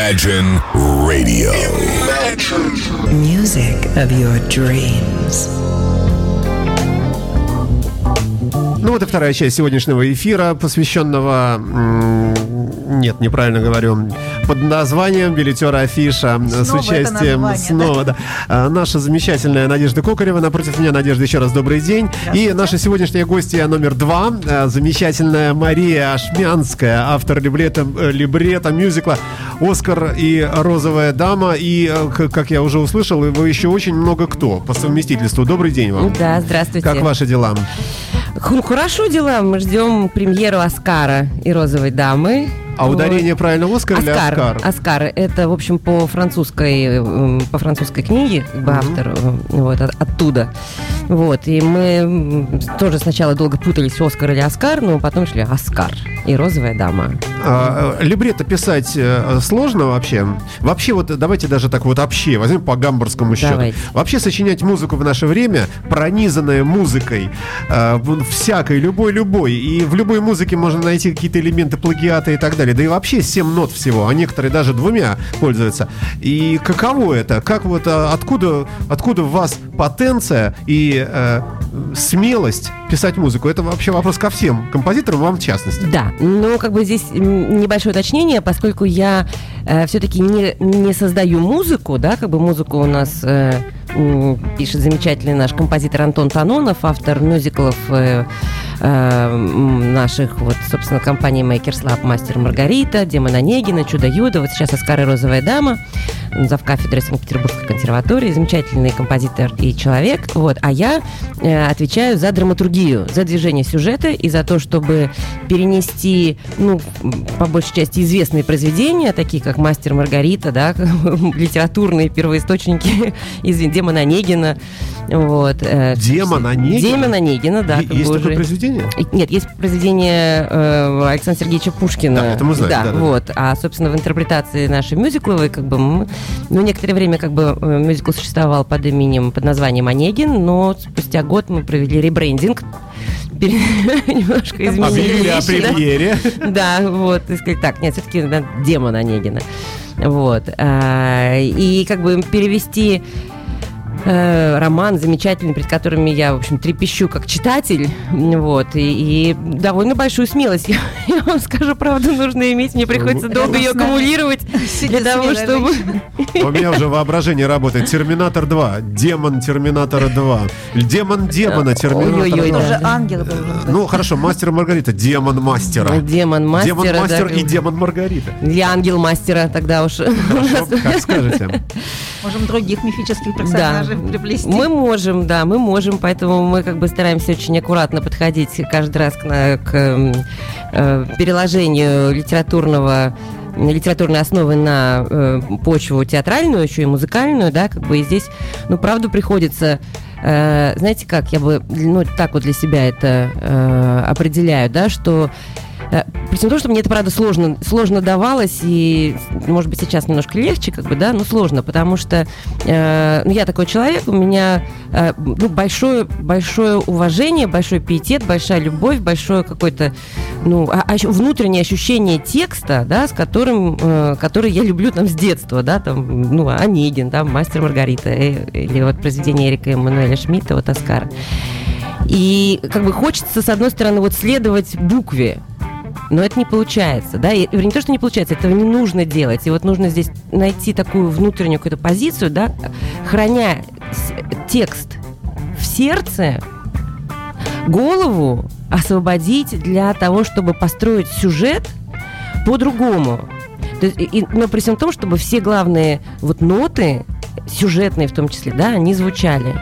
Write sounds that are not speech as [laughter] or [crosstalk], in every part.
Imagine Radio. Music of your dreams. Ну вот и вторая часть сегодняшнего эфира, посвященного... Нет, неправильно говорю. Под названием «Билетера Афиша» с Снова это участием... название, снова, да. А, Наша замечательная Надежда Кокарева. Напротив меня, Надежда, еще раз добрый день. И наша сегодняшняя гостья номер два, а, замечательная Мария Ашмянская, автор либрета, э, либрета мюзикла «Оскар и розовая дама». И, э, как я уже услышал, вы еще очень много кто по совместительству. Добрый день вам. Да, здравствуйте. Как ваши дела? Хорошо дела. Мы ждем премьеру Оскара и Розовой дамы. А Вот. ударение правильно Оскар или Оскар. Оскар? Оскар. Это, в общем, по французской, м, по французской книге, как бы автор э, вот от- оттуда. Вот. И мы тоже сначала долго путались, Оскар или Оскар, но потом шли Оскар и Розовая дама. А, э, либретто писать э, сложно вообще? Вообще вот давайте даже так вот вообще возьмем по гамбургскому счету. Давайте. Вообще сочинять музыку в наше время, пронизанная музыкой, э, всякой, любой, любой. И в любой музыке можно найти какие-то элементы плагиата и так далее. Да и вообще 7 нот всего, а некоторые даже двумя пользуются. И каково это? Как вот откуда, откуда в вас потенция и э, смелость писать музыку? Это вообще вопрос ко всем композиторам, вам в частности. Да, но как бы здесь небольшое уточнение, поскольку я все-таки не, не создаю музыку, да, как бы музыку у нас э, пишет замечательный наш композитор Антон Танонов, автор мюзиклов э, э, м, наших, вот, собственно, компании Makers Lab «Мастер Маргарита», «Демон Онегина», «Чудо-Юдо», вот сейчас «Оскар и розовая дама», зав кафедры Санкт-Петербургской консерватории, замечательный композитор и человек, вот, а я э, отвечаю за драматургию, за движение сюжета и за то, чтобы перенести, ну, по большей части известные произведения, такие как «Мастер Маргарита», да, [laughs] литературные первоисточники [laughs] из Демона Онегина, вот. э, Демон Онегина? Демон Онегина, да. Есть такое уже. Произведение? Нет, есть произведение э, Александра Сергеевича Пушкина. Да, это мы знаем, да, да, да. вот. А, собственно, в интерпретации нашей мюзикловой, как бы, мы, ну, некоторое время, как бы, э, мюзикл существовал под именем, под названием «Онегин», но спустя год мы провели ребрендинг, [laughs] немножко изменили Объявили о премьере. [laughs] Да, вот, и сказать, так, нет, все-таки демон Онегина. Вот. а, И как бы перевести э, роман замечательный, перед которыми я, в общем, трепещу как читатель, вот, и, и довольно большую смелость, [laughs] я, я вам скажу, правда, нужно иметь, мне приходится Ну, долго ее аккумулировать для того, чтобы... У меня уже воображение работает. Терминатор 2. Демон Терминатора 2. Демон демона Терминатора Ой-ой-ой, 2. Тоже да. ангел был. Ну, хорошо, мастер и Маргарита. Демон мастера. Демон мастера. Демон мастер и демон Маргарита. Я ангел мастера тогда уж. Хорошо, как скажете. [laughs] Можем других мифических персонажей приплести. Мы можем, да, мы можем, поэтому мы как бы стараемся очень аккуратно подходить каждый раз к, к, э, переложению литературного литературной основы на э, почву театральную, еще и музыкальную, да, как бы и здесь, ну, правда, приходится э, знаете как, я бы, ну, так вот для себя это э, определяю, да, что при всем том, что мне это, правда, сложно, сложно давалось, и, может быть, сейчас немножко легче, как бы, да, но сложно, потому что э, ну, я такой человек, у меня э, ну, большое, большое уважение, большой пиетет, большая любовь, большое какое-то, ну, а- ощ- внутреннее ощущение текста, да, с которым, э, который я люблю там с детства, да, там, ну, Онегин, да, Мастер Маргарита, э, или вот произведение Эрика Эммануэля Шмидта, вот Оскар. И как бы хочется, с одной стороны, вот следовать букве, но это не получается, да, и, не то, что не получается, этого не нужно делать, и вот нужно здесь найти такую внутреннюю какую-то позицию, да, храня текст в сердце, голову освободить для того, чтобы построить сюжет по-другому. То есть, и- но при всем том, чтобы все главные вот ноты, сюжетные в том числе, да, они звучали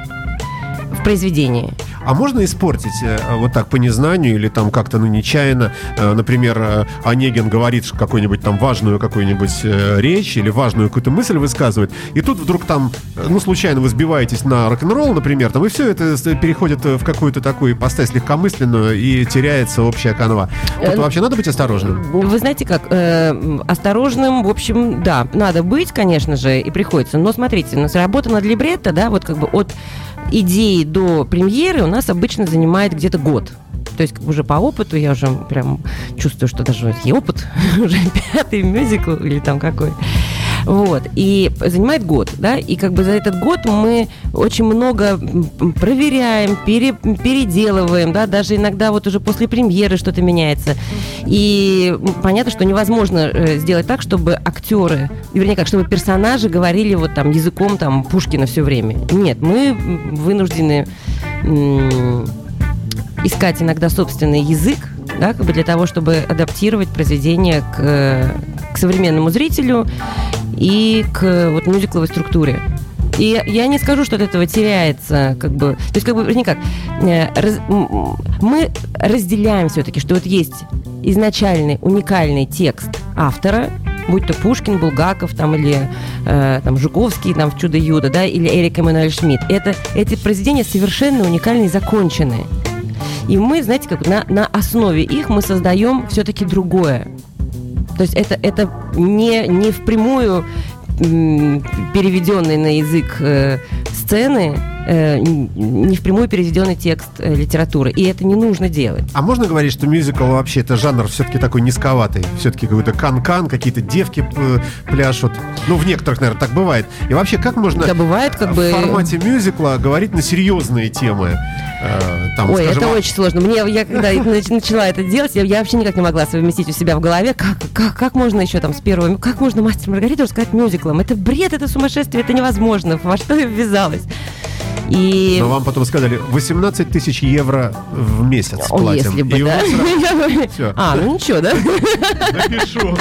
в произведении. А можно испортить э, вот так по незнанию или там как-то, ну, нечаянно? Э, Например, э, Онегин говорит какую-нибудь там важную какую-нибудь речь или важную какую-то мысль высказывает, и тут вдруг там, ну, случайно вы сбиваетесь на рок-н-ролл, например, там, и все это переходит в какую-то такую ипостась легкомысленную и теряется общая канва. Тут вообще надо быть осторожным? Вы знаете как, э, осторожным, в общем, да, надо быть, конечно же, и приходится. Но смотрите, у нас работа над либретто, да, вот как бы от идеи до премьеры у нас обычно занимает где-то год. То есть уже по опыту я уже прям чувствую, что даже и опыт, [laughs] уже пятый мюзикл или там какой. Вот. И занимает год, да, и как бы за этот год мы очень много проверяем, пере, переделываем, да, даже иногда вот уже после премьеры что-то меняется. И понятно, что невозможно э, сделать так, чтобы актеры, вернее, как, чтобы персонажи говорили вот там языком там Пушкина все время. Нет, мы вынуждены искать иногда собственный язык, да, как бы для того, чтобы адаптировать произведение к, к современному зрителю и к вот мюзикловой структуре. И я не скажу, что от этого теряется, как бы, то есть как бы никак. Э, раз, мы разделяем все-таки, что вот есть изначальный уникальный текст автора, будь то Пушкин, Булгаков там, или э, там, Жуковский там, в «Чудо-Юдо», да, или Эрик Эммануэль Шмидт. Это, эти произведения совершенно уникальные и законченные. И мы, знаете, как на, на основе их мы создаем все-таки другое. То есть это, это не, не впрямую переведенный на язык э, сцены, э, не впрямую переведенный текст э, литературы. И это не нужно делать. А можно говорить, что мюзикл вообще это жанр все-таки такой низковатый? Все-таки какой-то кан-кан, какие-то девки э, пляшут. Ну, в некоторых, наверное, так бывает. И вообще, как можно да, бывает, как в бы... формате мюзикла говорить на серьезные темы? Э, там, Ой, скажем, это очень сложно. Мне, я когда начала это делать, я, я вообще никак не могла совместить у себя в голове, как, как, как можно еще там с первого, как можно мастер Маргариту рассказать мюзиклом? Это бред, это сумасшествие, это невозможно. Во что я ввязалась? И... Но вам потом сказали 18 тысяч евро в месяц О, платим. если бы, и да. [laughs] Все. А, ну ничего, да? Напишу.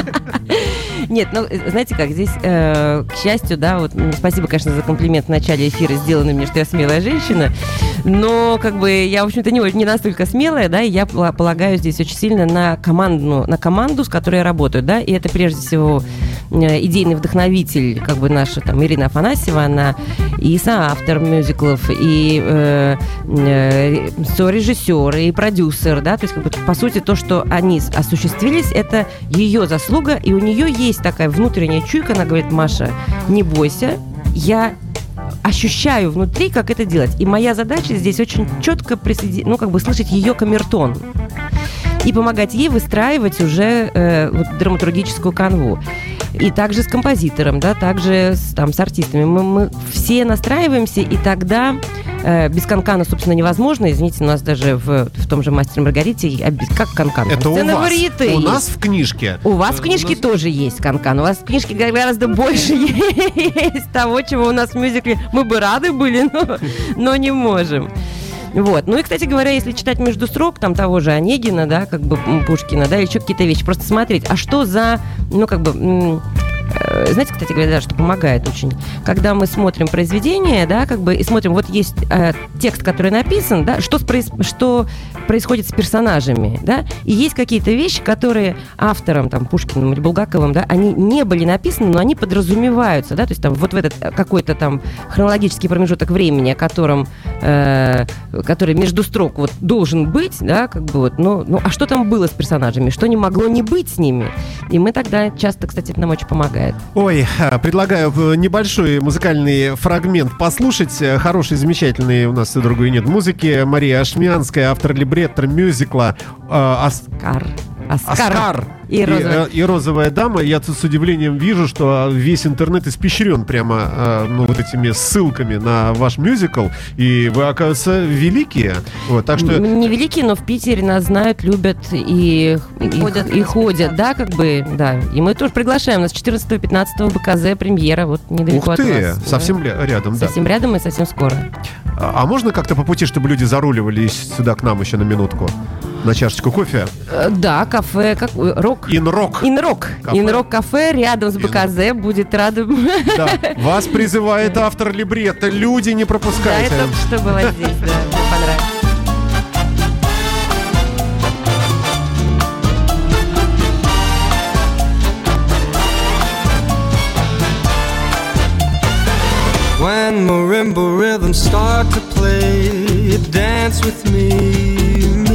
Нет, ну, знаете как, здесь, э, к счастью, да, вот, спасибо, конечно, за комплимент в начале эфира, сделанный мне, что я смелая женщина, но, как бы, я, в общем-то, не, не настолько смелая, да, и я полагаю здесь очень сильно на команду, на команду, с которой я работаю, да, и это, прежде всего, э, идейный вдохновитель, как бы, наша, там, Ирина Афанасьева, она и соавтор мюзиклов, и э, э, сорежиссер, и продюсер, да, то есть, как бы, по сути, то, что они осуществились, это ее заслуга, и у нее есть такая внутренняя чуйка, она говорит, Маша, не бойся, я ощущаю внутри, как это делать. И моя задача здесь очень четко присоединить, ну, как бы слышать ее камертон и помогать ей выстраивать уже э, вот, драматургическую канву. И также с композитором, да, также с, там, с артистами. Мы, мы все настраиваемся, и тогда э, без канкана, собственно, невозможно. Извините, у нас даже в, в том же «Мастере Маргарите» а как канкан? Это у вас. У нас в книжке. У вас в книжке нас... тоже есть канкан. У вас в книжке гораздо больше [laughs] есть того, чего у нас в мюзикле. Мы бы рады были, но, но не можем. Вот. Ну и, кстати говоря, если читать между строк, там того же Онегина, да, как бы Пушкина, да, или еще какие-то вещи, просто смотреть, а что за, ну, как бы, знаете, кстати говоря, да, что помогает очень, когда мы смотрим произведение, да, как бы и смотрим, вот есть э, текст, который написан, да, что, проис, что происходит с персонажами, да, и есть какие-то вещи, которые автором, там, Пушкиным или Булгаковым, да, они не были написаны, но они подразумеваются, да, то есть там вот в этот какой-то там хронологический промежуток времени, о котором, э, который между строк вот должен быть, да, как бы вот, ну, ну, а что там было с персонажами, что не могло не быть с ними, и мы тогда часто, кстати, это нам очень помогает помогает. Ой, а, предлагаю э, небольшой музыкальный фрагмент послушать. Э, хороший, замечательный у нас и другой нет музыки. Мария Ашмянская, автор либретто мюзикла э, «Оскар». Оскар. Оскар. И, и, розовая. и розовая дама. Я тут с удивлением вижу, что весь интернет испещрен прямо э, ну, вот этими ссылками на ваш мюзикл. И вы, оказывается, великие. Вот, так что... Не великие, но в Питере нас знают, любят и, и ходят. И, и ходят, да, как бы, да. И мы тоже приглашаем. У нас 14-15 БКЗ премьера, вот недалеко Ух ты, от вас. совсем да. рядом, да. Совсем рядом и совсем скоро. А, а можно как-то по пути, чтобы люди заруливали сюда к нам еще на минутку? На чашечку кофе? Э, да, кафе, как рок. Инрок. Инрок. Инрок кафе рядом с БКЗ будет рад. Да. [laughs] Вас призывает автор либретто. Люди, не пропускайте. Да, это что было здесь, да. Мне понравилось. When marimba rhythms start to play, dance with me,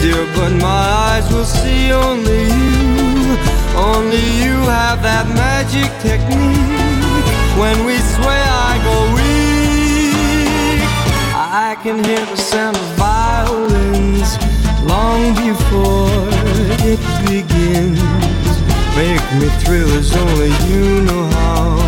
dear, but my eyes will see only you. Only you have that magic technique. When we sway, I go weak. I can hear the sound of violins long before it begins. Make me thrill as only you know how.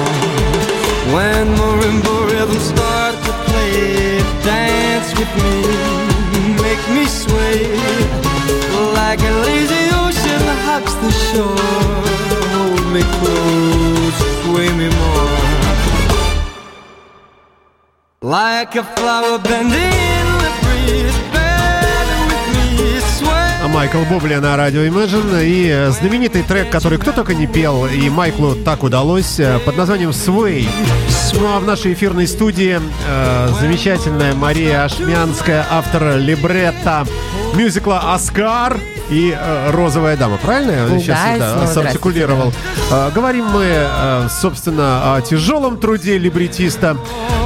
When marimba rhythms start to play, dance with me, make me sway like a lazy ocean hugs the shore. Hold me close, sway me more. Like a flower bending in the breeze, Майкл Бубли на радио Imagine и э, знаменитый трек, который кто только не пел, и Майклу так удалось, э, под названием «Sway». Ну а в нашей эфирной студии э, замечательная Мария Ашмянская, автор либретто мюзикла «Оскар» и э, «Розовая дама». Правильно я Да, сейчас снова сартикулировал? Э, говорим мы, э, собственно, о тяжелом труде либретиста.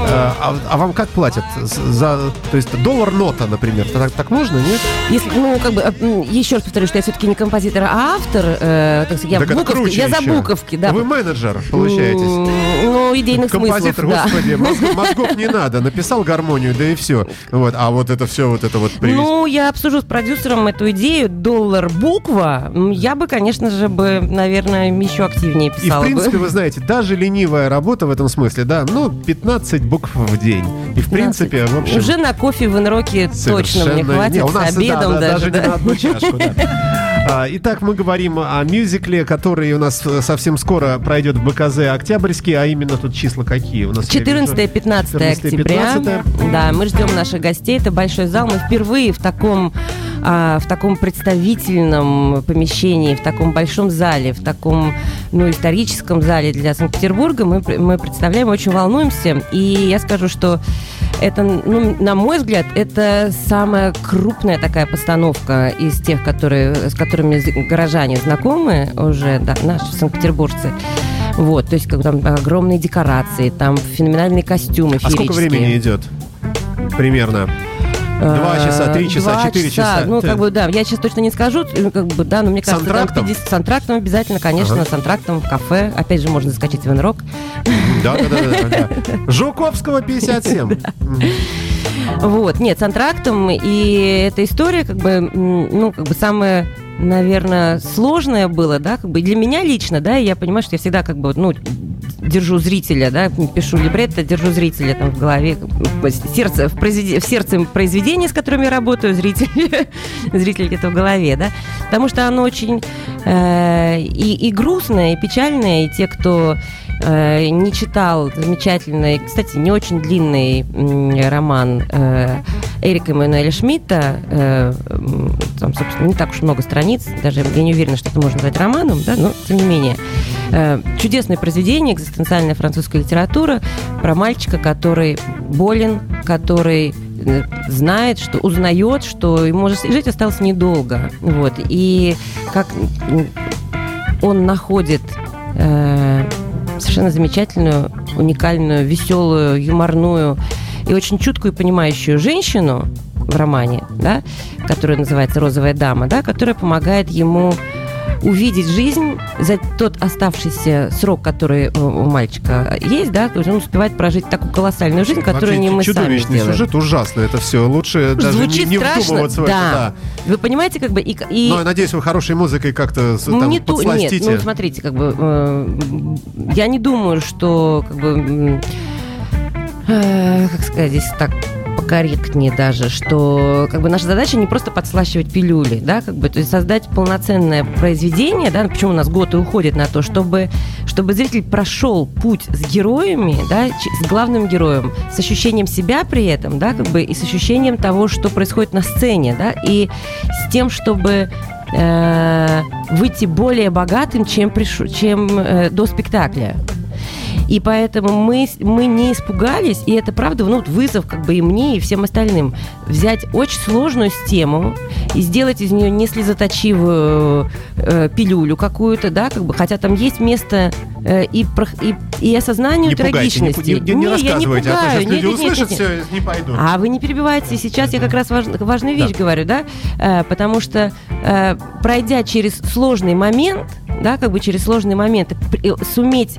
А, а вам как платят? За, то есть доллар нота, например. Так, так можно, нет? Если, ну, как бы, еще раз повторю, что я все-таки не композитор, а автор, э, сказать, я Так круче я за еще. буковки, да. Вы менеджер, получаетесь. Ну, идейных Композитор, смыслов, да. господи, мозг- мозгов не надо. Написал гармонию, да и все. Вот, а вот это все, вот это вот привести. Ну, я обсужу с продюсером эту идею. Доллар буква. Я бы, конечно же, бы, наверное, еще активнее и, в писала принципе, бы. вы знаете, даже ленивая работа в этом смысле, да, ну, 15 букв в день. И, в принципе, в общем... Уже на кофе в инроке точно мне хватит Не, у с нас, да, обедом да, даже. даже да. не на одну чашку, да. [laughs] А, Итак, мы говорим о мюзикле, который у нас э, совсем скоро пройдет в БКЗ Октябрьский, а именно тут числа какие у нас? я вижу? 14-15 14-е, октября. 15-е. Да, мы ждем наших гостей. Это большой зал. Мы впервые в таком, а, в таком представительном помещении, в таком большом зале, в таком ну, историческом зале для Санкт-Петербурга мы, мы представляем, очень волнуемся. И я скажу, что это, ну, на мой взгляд, это самая крупная такая постановка из тех, которые, с которыми горожане знакомы уже, да, наши санкт-петербуржцы. Вот, то есть как там огромные декорации, там феноменальные костюмы А сколько времени идет? Примерно. Два Э, часа, три часа, два четыре часа. Ну, как бы, да, я сейчас точно не скажу, э, как бы, да, но мне кажется, там антрактом? 50 с антрактом обязательно, конечно, Ага. с антрактом в кафе. Опять же, можно заскочить в Инрок. Да, да, да, да. Жуковского 57. Мгм. [laughs] Вот, нет, с антрактом, и эта история, как бы, ну, как бы самая наверное, сложное было, да, как бы для меня лично, да, и я понимаю, что я всегда как бы, ну, держу зрителя, да, пишу либретто, держу зрителя там в голове, сердце, в, произведи- в сердце произведения, с которыми я работаю, зритель, [laughs] зритель где-то в голове, да, потому что оно очень э, и, и грустное, и печальное, и те, кто э, не читал замечательный, кстати, не очень длинный м, роман э, Эрика Эммануэля Шмидта, э, собственно, не так уж много страниц, даже я не уверена, что это можно назвать романом, да, но тем не менее. Э, чудесное произведение, экзистенциальная французская литература про мальчика, который болен, который э, знает, что узнает, что ему жить осталось недолго. Вот. И как он находит э, совершенно замечательную, уникальную, веселую, юморную и очень чуткую и понимающую женщину в романе, да, которая называется «Розовая дама», да, которая помогает ему увидеть жизнь за тот оставшийся срок, который у мальчика есть, да, то есть он успевает прожить такую колоссальную жизнь, которую Вообще не мы сами сделаем. сюжет, ужасно это все. Лучше даже не, Звучит не страшно, вдумываться в да. это. Да. Вы понимаете, как бы и, и Но я надеюсь, вы хорошей музыкой как-то с- там не ту- нет, подсластите. ну смотрите, как бы э, я не думаю, что как бы э, как сказать здесь так покорректнее даже, что как бы наша задача не просто подслащивать пилюли, да, как бы, то есть создать полноценное произведение, да, почему у нас год и уходит на то, чтобы, чтобы зритель прошел путь с героями, да, с главным героем, с ощущением себя при этом, да, как бы, и с ощущением того, что происходит на сцене, да, и с тем, чтобы э, выйти более богатым, чем, приш- чем э, до спектакля. И поэтому мы, мы не испугались, и это правда ну, вызов как бы и мне, и всем остальным. Взять очень сложную тему и сделать из нее не слезоточивую э, пилюлю какую-то, да, как бы, хотя там есть место э, и, и, и осознанию Не пугайте, не, трагичности. не- не я не рассказывайте, а то пугаю. сейчас люди Нет, услышат нет, нет. все, не пойдут. А вы не перебивайте. Сейчас я как раз важ- важную вещь говорю, да, Э, потому что э, пройдя через сложный момент, да, как бы через сложные моменты, при- э, суметь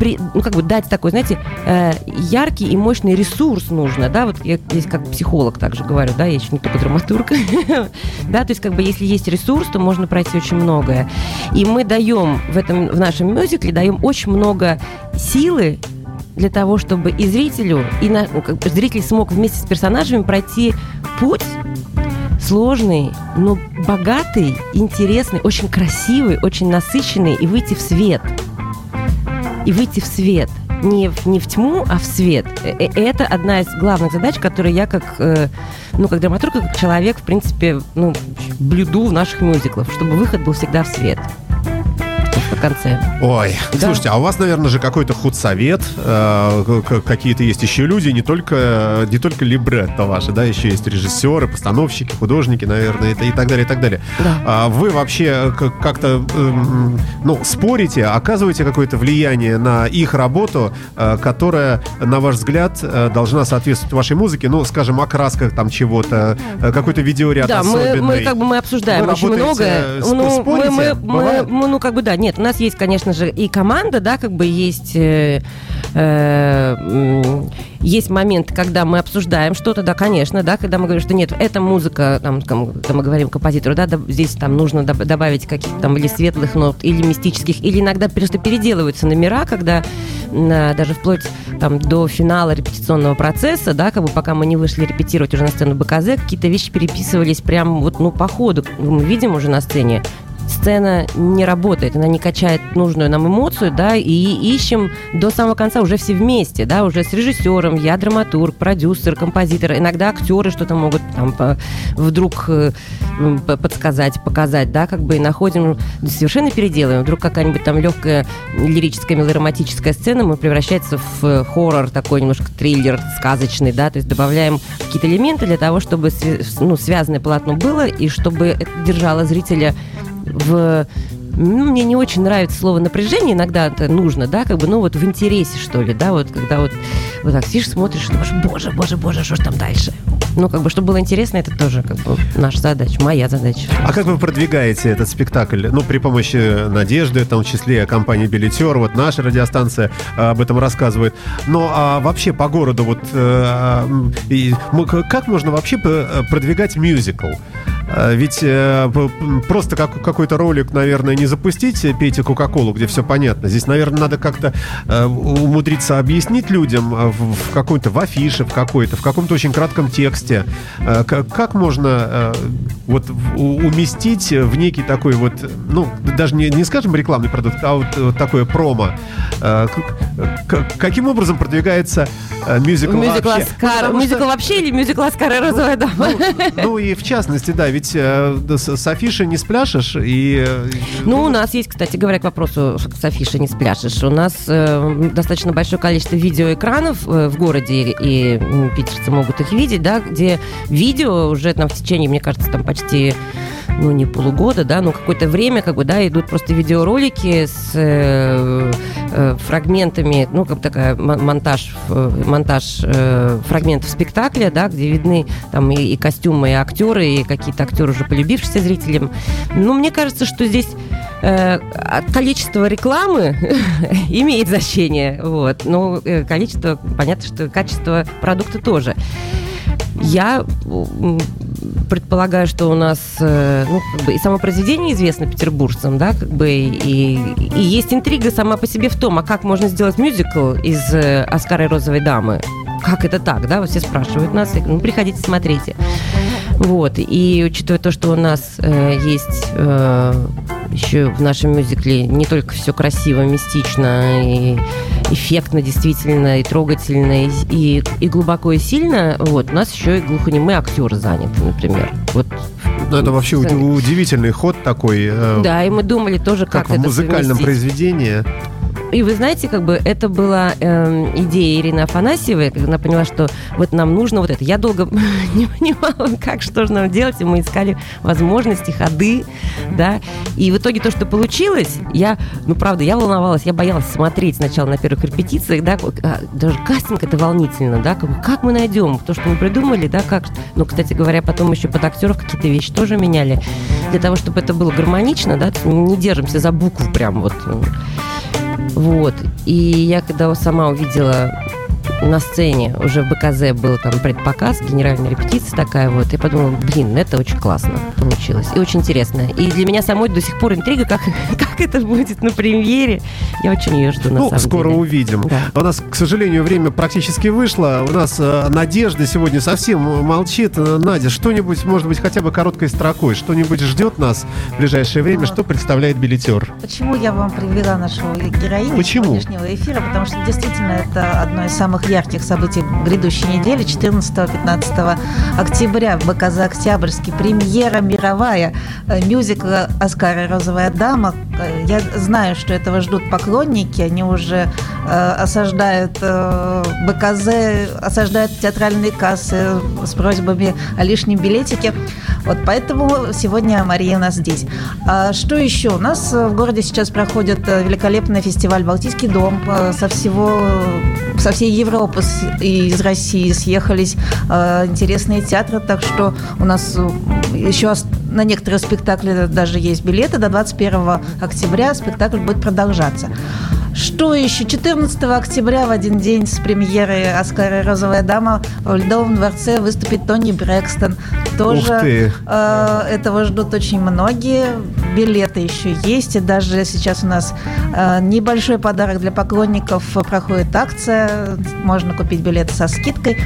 при- ну, как бы дать такой, знаете, э, яркий и мощный ресурс нужно, да, вот я здесь как психолог также говорю, да, я еще не только драматург, [laughs] да, то есть как бы если есть ресурс, то можно пройти очень многое. И мы даем в этом, в нашем мюзикле, даем очень много силы для того, чтобы и зрителю, и на, ну, как зритель смог вместе с персонажами пройти путь сложный, но богатый, интересный, очень красивый, очень насыщенный и выйти в свет. И выйти в свет. Не в, не в тьму, а в свет. Э, э, Это одна из главных задач, которые я как, э, ну, как драматург, как человек, в принципе, ну, блюду в наших мюзиклах, чтобы выход был всегда в свет. В конце. Ой, Да. слушайте, а у вас, наверное, же какой-то худсовет, э, какие-то есть еще люди, не только, не только либретто ваши, да, еще есть режиссеры, постановщики, художники, наверное, и, и так далее, и так далее. Да. А вы вообще к- как-то, эм, ну, спорите, оказываете какое-то влияние на их работу, э, которая, на ваш взгляд, э, должна соответствовать вашей музыке, ну, скажем, окраска там чего-то, э, какой-то видеоряд Да, мы, особенный. мы как бы мы обсуждаем Вы очень многое. Ну, спорите? мы, мы, Бывает? мы- ну, как бы, да, нет, нас есть, конечно же, и команда, да, как бы есть, э, э, есть момент, когда мы обсуждаем что-то, да, конечно, да, когда мы говорим, что нет, эта музыка, там, когда мы говорим композитору, да, да, здесь там нужно доб- добавить каких-то там или светлых нот, или мистических, или иногда просто переделываются номера, когда а, даже вплоть там до финала репетиционного процесса, да, как бы пока мы не вышли репетировать уже на сцену БКЗ, какие-то вещи переписывались прям вот, ну, по ходу. Мы видим уже на сцене, сцена не работает, она не качает нужную нам эмоцию, да, и ищем до самого конца уже все вместе, да, уже с режиссером, я драматург, продюсер, композитор, иногда актеры что-то могут там по- вдруг э, подсказать, показать, да, как бы и находим, совершенно переделываем, вдруг какая-нибудь там легкая лирическая, мелодраматическая сцена, мы превращается в э, хоррор такой, немножко триллер сказочный, да, то есть добавляем какие-то элементы для того, чтобы ну, связанное полотно было, и чтобы это держало зрителя в ну, мне не очень нравится слово напряжение, иногда это нужно, да, как бы, ну, вот в интересе, что ли, да, вот, когда вот, вот так сидишь, смотришь, думаешь, боже, боже, боже, что ж там дальше? Ну, как бы, чтобы было интересно, это тоже, как бы, наша задача, моя задача. А как вы продвигаете этот спектакль? Ну, при помощи Надежды, в том числе компании «Билетер», вот наша радиостанция а, об этом рассказывает. Но а вообще по городу, вот э, и как можно вообще п- продвигать мюзикл? А, Ведь э, просто как, какой-то ролик, наверное, не запустить, э, пейте Кока-Колу, где все понятно. Здесь, наверное, надо как-то э, умудриться объяснить людям э, в, в какой-то, в афише, в какой-то, в каком-то очень кратком тексте. Э, как, как можно э, вот уместить в некий такой вот, ну, даже не, не скажем рекламный продукт, а вот, вот такое промо. Э, к- каким образом продвигается э, мюзикл Мюзикл вообще? Ну, Оскар, что- мюзикл вообще или мюзикл Оскара Розовая дама? ну и в частности, да, ведь э, с, афиши не спляшешь, и... э, Ну, у нас есть, кстати говоря, к вопросу с афиши не спляшешь. У нас э, достаточно большое количество видеоэкранов э, в городе, и м, питерцы могут их видеть, да, где видео уже там в течение, мне кажется, там почти ну, не полугода, да, но какое-то время, как бы, да, идут просто видеоролики с э, э, фрагментами, ну, как такая монтаж, монтаж э, фрагментов спектакля, да, где видны там и, и костюмы, и актеры, и какие-то актеры уже полюбившиеся зрителям. Ну, мне кажется, что здесь э, количество рекламы [laughs] имеет значение, вот, но э, количество, понятно, что качество продукта тоже. Я предполагаю, что у нас э, ну, как бы и само произведение известно петербуржцам, да, как бы и, и есть интрига сама по себе в том, а как можно сделать мюзикл из э, Оскара и Розовой дамы? Как это так, да? Вот все спрашивают нас, ну приходите, смотрите. Вот. И учитывая то, что у нас э, есть э, еще в нашем мюзикле не только все красиво, мистично и эффектно, действительно, и трогательно, и, и, и глубоко и сильно, вот, у нас еще и глухонемый актер занят, например. Вот ну, это вообще удивительный ход такой. Э, да, и мы думали тоже, как, как в музыкальном произведении. И вы знаете, как бы это была э, идея Ирины Афанасьевой, когда она поняла, что вот нам нужно вот это. Я долго [laughs] не понимала, как, что же нам делать, и мы искали возможности, ходы, да. И в итоге то, что получилось, я, ну, правда, я волновалась, я боялась смотреть сначала на первых репетициях, да, а, даже кастинг это волнительно, да, как, как мы найдем то, что мы придумали, да, как, ну, кстати говоря, потом еще под актеров какие-то вещи тоже меняли, для того, чтобы это было гармонично, да, не держимся за букву прям вот. Вот. И я когда сама увидела на сцене уже в БКЗ был там предпоказ, генеральная репетиция такая вот. И подумала, блин, это очень классно получилось. И очень интересно. И для меня самой до сих пор интрига, как, [laughs] как это будет на премьере. Я очень ее жду, на ну, самом скоро деле. увидим. Да. У нас, к сожалению, время практически вышло. У нас э, Надежда сегодня совсем молчит. Надя, что-нибудь, может быть, хотя бы короткой строкой, что-нибудь ждет нас в ближайшее время? Вот. Что представляет билетер? Почему я вам привела нашего героиню Почему? сегодняшнего эфира? Потому что действительно это одно из самых ярких событий грядущей недели, 14-15 октября в БКЗ «Октябрьский». Премьера мировая э, мюзикла «Оскар и розовая дама». Э, я знаю, что этого ждут поклонники. Они уже э, осаждают э, БКЗ, осаждают театральные кассы с просьбами о лишнем билетике. Вот поэтому сегодня Мария у нас здесь. А что еще? У нас в городе сейчас проходит великолепный фестиваль «Балтийский дом» со всего, со всей Европы Европы и из России съехались э, интересные театры, так что у нас э, еще на некоторые спектакли даже есть билеты. До 21 октября спектакль будет продолжаться. Что еще? 14 октября в один день с премьеры «Оскара розовая дама» в Ледовом дворце выступит Тони Брэкстон. Тоже э, этого ждут очень многие. Билеты еще есть. И даже сейчас у нас э, небольшой подарок для поклонников. Проходит акция. Можно купить билеты со скидкой.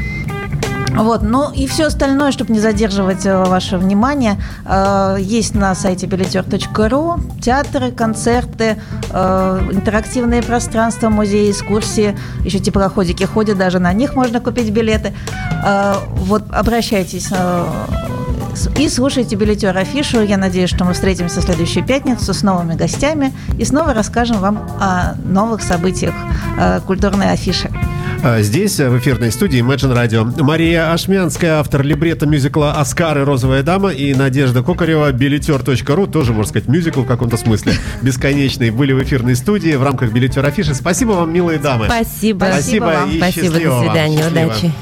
Вот, ну и все остальное, чтобы не задерживать э, ваше внимание, э, есть на сайте билетер.ру театры, концерты, интерактивные пространства, музеи, экскурсии, еще теплоходики ходят, даже на них можно купить билеты. Вот обращайтесь и слушайте билетер афишу. Я надеюсь, что мы встретимся в следующую пятницу с новыми гостями и снова расскажем вам о новых событиях культурной афиши. А, здесь, в эфирной студии Imagine Radio, Мария Ашмянская, автор либрета мюзикла «Оскар и розовая дама» и Надежда Кокарева, билетер.ру, тоже, можно сказать, мюзикл в каком-то смысле, [laughs] бесконечный, были в эфирной студии в рамках билетер афиши. Спасибо вам, милые дамы. Спасибо. Спасибо, Спасибо вам. И Спасибо, до свидания, удачи.